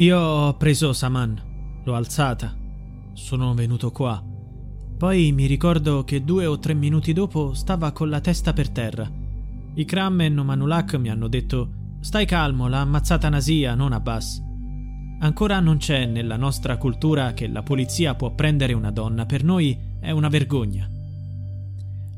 Io ho preso Saman, l'ho alzata, sono venuto qua. Poi mi ricordo che due o tre minuti dopo stava con la testa per terra. Ikram e Nomanulak mi hanno detto Stai calmo, l'ha ammazzata Nasia, non Abbas. Ancora non c'è nella nostra cultura che la polizia può prendere una donna, per noi è una vergogna.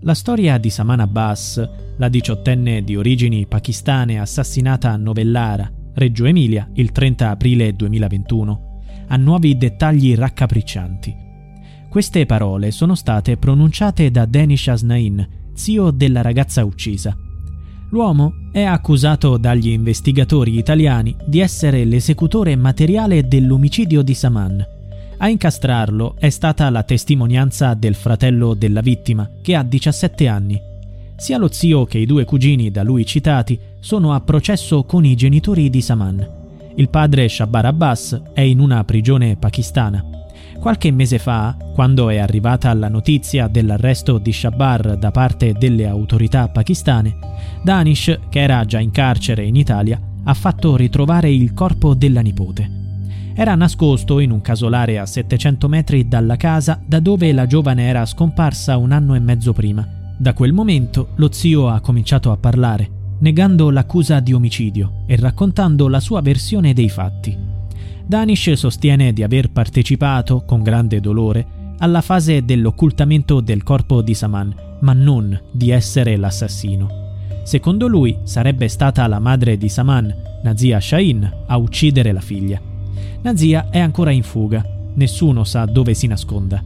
La storia di Saman Abbas, la diciottenne di origini pakistane assassinata a Novellara, Reggio Emilia, il 30 aprile 2021, ha nuovi dettagli raccapriccianti. Queste parole sono state pronunciate da Danish Asnain, zio della ragazza uccisa. L'uomo è accusato dagli investigatori italiani di essere l'esecutore materiale dell'omicidio di Saman. A incastrarlo è stata la testimonianza del fratello della vittima, che ha 17 anni. Sia lo zio che i due cugini da lui citati sono a processo con i genitori di Saman. Il padre Shabar Abbas è in una prigione pakistana. Qualche mese fa, quando è arrivata la notizia dell'arresto di Shabar da parte delle autorità pakistane, Danish, che era già in carcere in Italia, ha fatto ritrovare il corpo della nipote. Era nascosto in un casolare a 700 metri dalla casa da dove la giovane era scomparsa un anno e mezzo prima. Da quel momento lo zio ha cominciato a parlare, negando l'accusa di omicidio e raccontando la sua versione dei fatti. Danish sostiene di aver partecipato, con grande dolore, alla fase dell'occultamento del corpo di Saman, ma non di essere l'assassino. Secondo lui sarebbe stata la madre di Saman, Nazia Shahin, a uccidere la figlia. Nazia è ancora in fuga, nessuno sa dove si nasconda.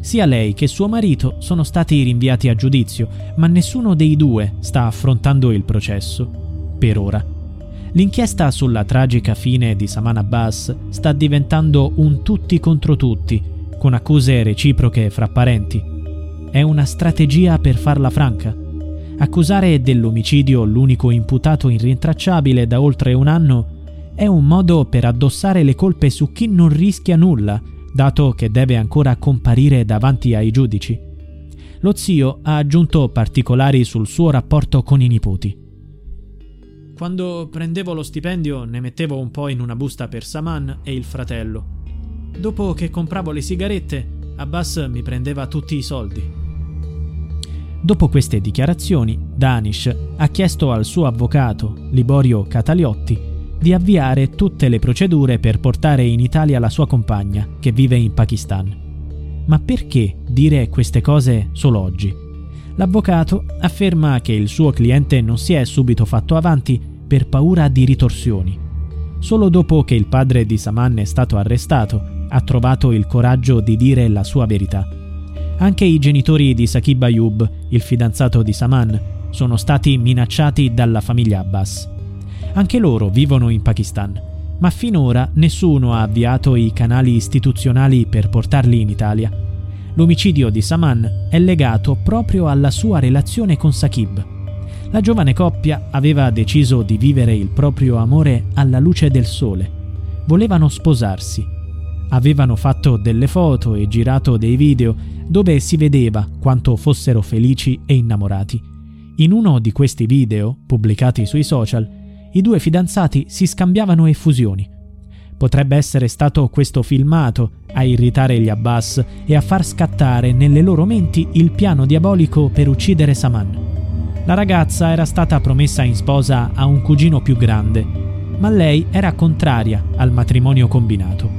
Sia lei che suo marito sono stati rinviati a giudizio, ma nessuno dei due sta affrontando il processo. Per ora. L'inchiesta sulla tragica fine di Saman Abbas sta diventando un tutti contro tutti, con accuse reciproche fra parenti. È una strategia per farla franca. Accusare dell'omicidio l'unico imputato irrintracciabile da oltre un anno è un modo per addossare le colpe su chi non rischia nulla, dato che deve ancora comparire davanti ai giudici. Lo zio ha aggiunto particolari sul suo rapporto con i nipoti. Quando prendevo lo stipendio ne mettevo un po' in una busta per Saman e il fratello. Dopo che compravo le sigarette, Abbas mi prendeva tutti i soldi. Dopo queste dichiarazioni, Danish ha chiesto al suo avvocato, Liborio Cataliotti, di avviare tutte le procedure per portare in Italia la sua compagna, che vive in Pakistan. Ma perché dire queste cose solo oggi? L'avvocato afferma che il suo cliente non si è subito fatto avanti per paura di ritorsioni. Solo dopo che il padre di Saman è stato arrestato, ha trovato il coraggio di dire la sua verità. Anche i genitori di Sakib Ayub, il fidanzato di Saman, sono stati minacciati dalla famiglia Abbas. Anche loro vivono in Pakistan, ma finora nessuno ha avviato i canali istituzionali per portarli in Italia. L'omicidio di Saman è legato proprio alla sua relazione con Sakib. La giovane coppia aveva deciso di vivere il proprio amore alla luce del sole. Volevano sposarsi. Avevano fatto delle foto e girato dei video dove si vedeva quanto fossero felici e innamorati. In uno di questi video, pubblicati sui social, i due fidanzati si scambiavano effusioni. Potrebbe essere stato questo filmato a irritare gli Abbas e a far scattare nelle loro menti il piano diabolico per uccidere Saman. La ragazza era stata promessa in sposa a un cugino più grande, ma lei era contraria al matrimonio combinato.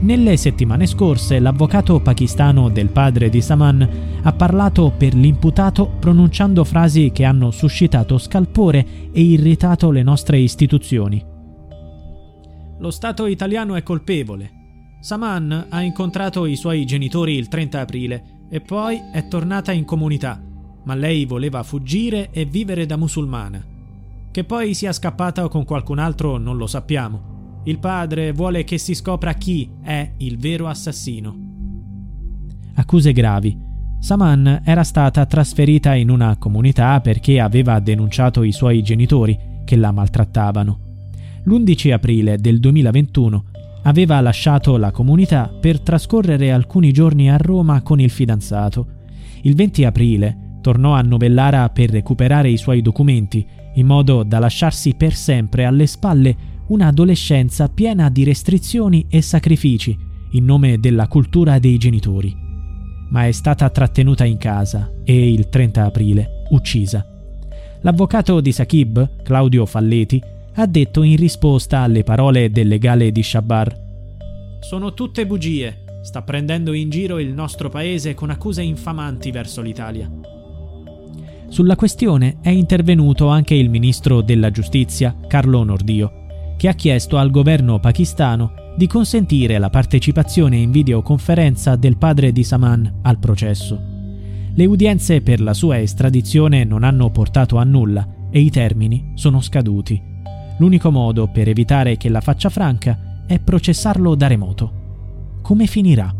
Nelle settimane scorse l'avvocato pakistano del padre di Saman ha parlato per l'imputato pronunciando frasi che hanno suscitato scalpore e irritato le nostre istituzioni. Lo Stato italiano è colpevole. Saman ha incontrato i suoi genitori il 30 aprile e poi è tornata in comunità, ma lei voleva fuggire e vivere da musulmana. Che poi sia scappata con qualcun altro non lo sappiamo. Il padre vuole che si scopra chi è il vero assassino. Accuse gravi. Saman era stata trasferita in una comunità perché aveva denunciato i suoi genitori che la maltrattavano. L'11 aprile del 2021 aveva lasciato la comunità per trascorrere alcuni giorni a Roma con il fidanzato. Il 20 aprile tornò a Novellara per recuperare i suoi documenti, in modo da lasciarsi per sempre alle spalle un'adolescenza piena di restrizioni e sacrifici in nome della cultura dei genitori. Ma è stata trattenuta in casa e il 30 aprile uccisa. L'avvocato di Sakib, Claudio Falleti, ha detto in risposta alle parole del legale di Shabar: Sono tutte bugie. Sta prendendo in giro il nostro paese con accuse infamanti verso l'Italia. Sulla questione è intervenuto anche il ministro della giustizia, Carlo Nordio, che ha chiesto al governo pakistano di consentire la partecipazione in videoconferenza del padre di Saman al processo. Le udienze per la sua estradizione non hanno portato a nulla e i termini sono scaduti. L'unico modo per evitare che la faccia franca è processarlo da remoto. Come finirà?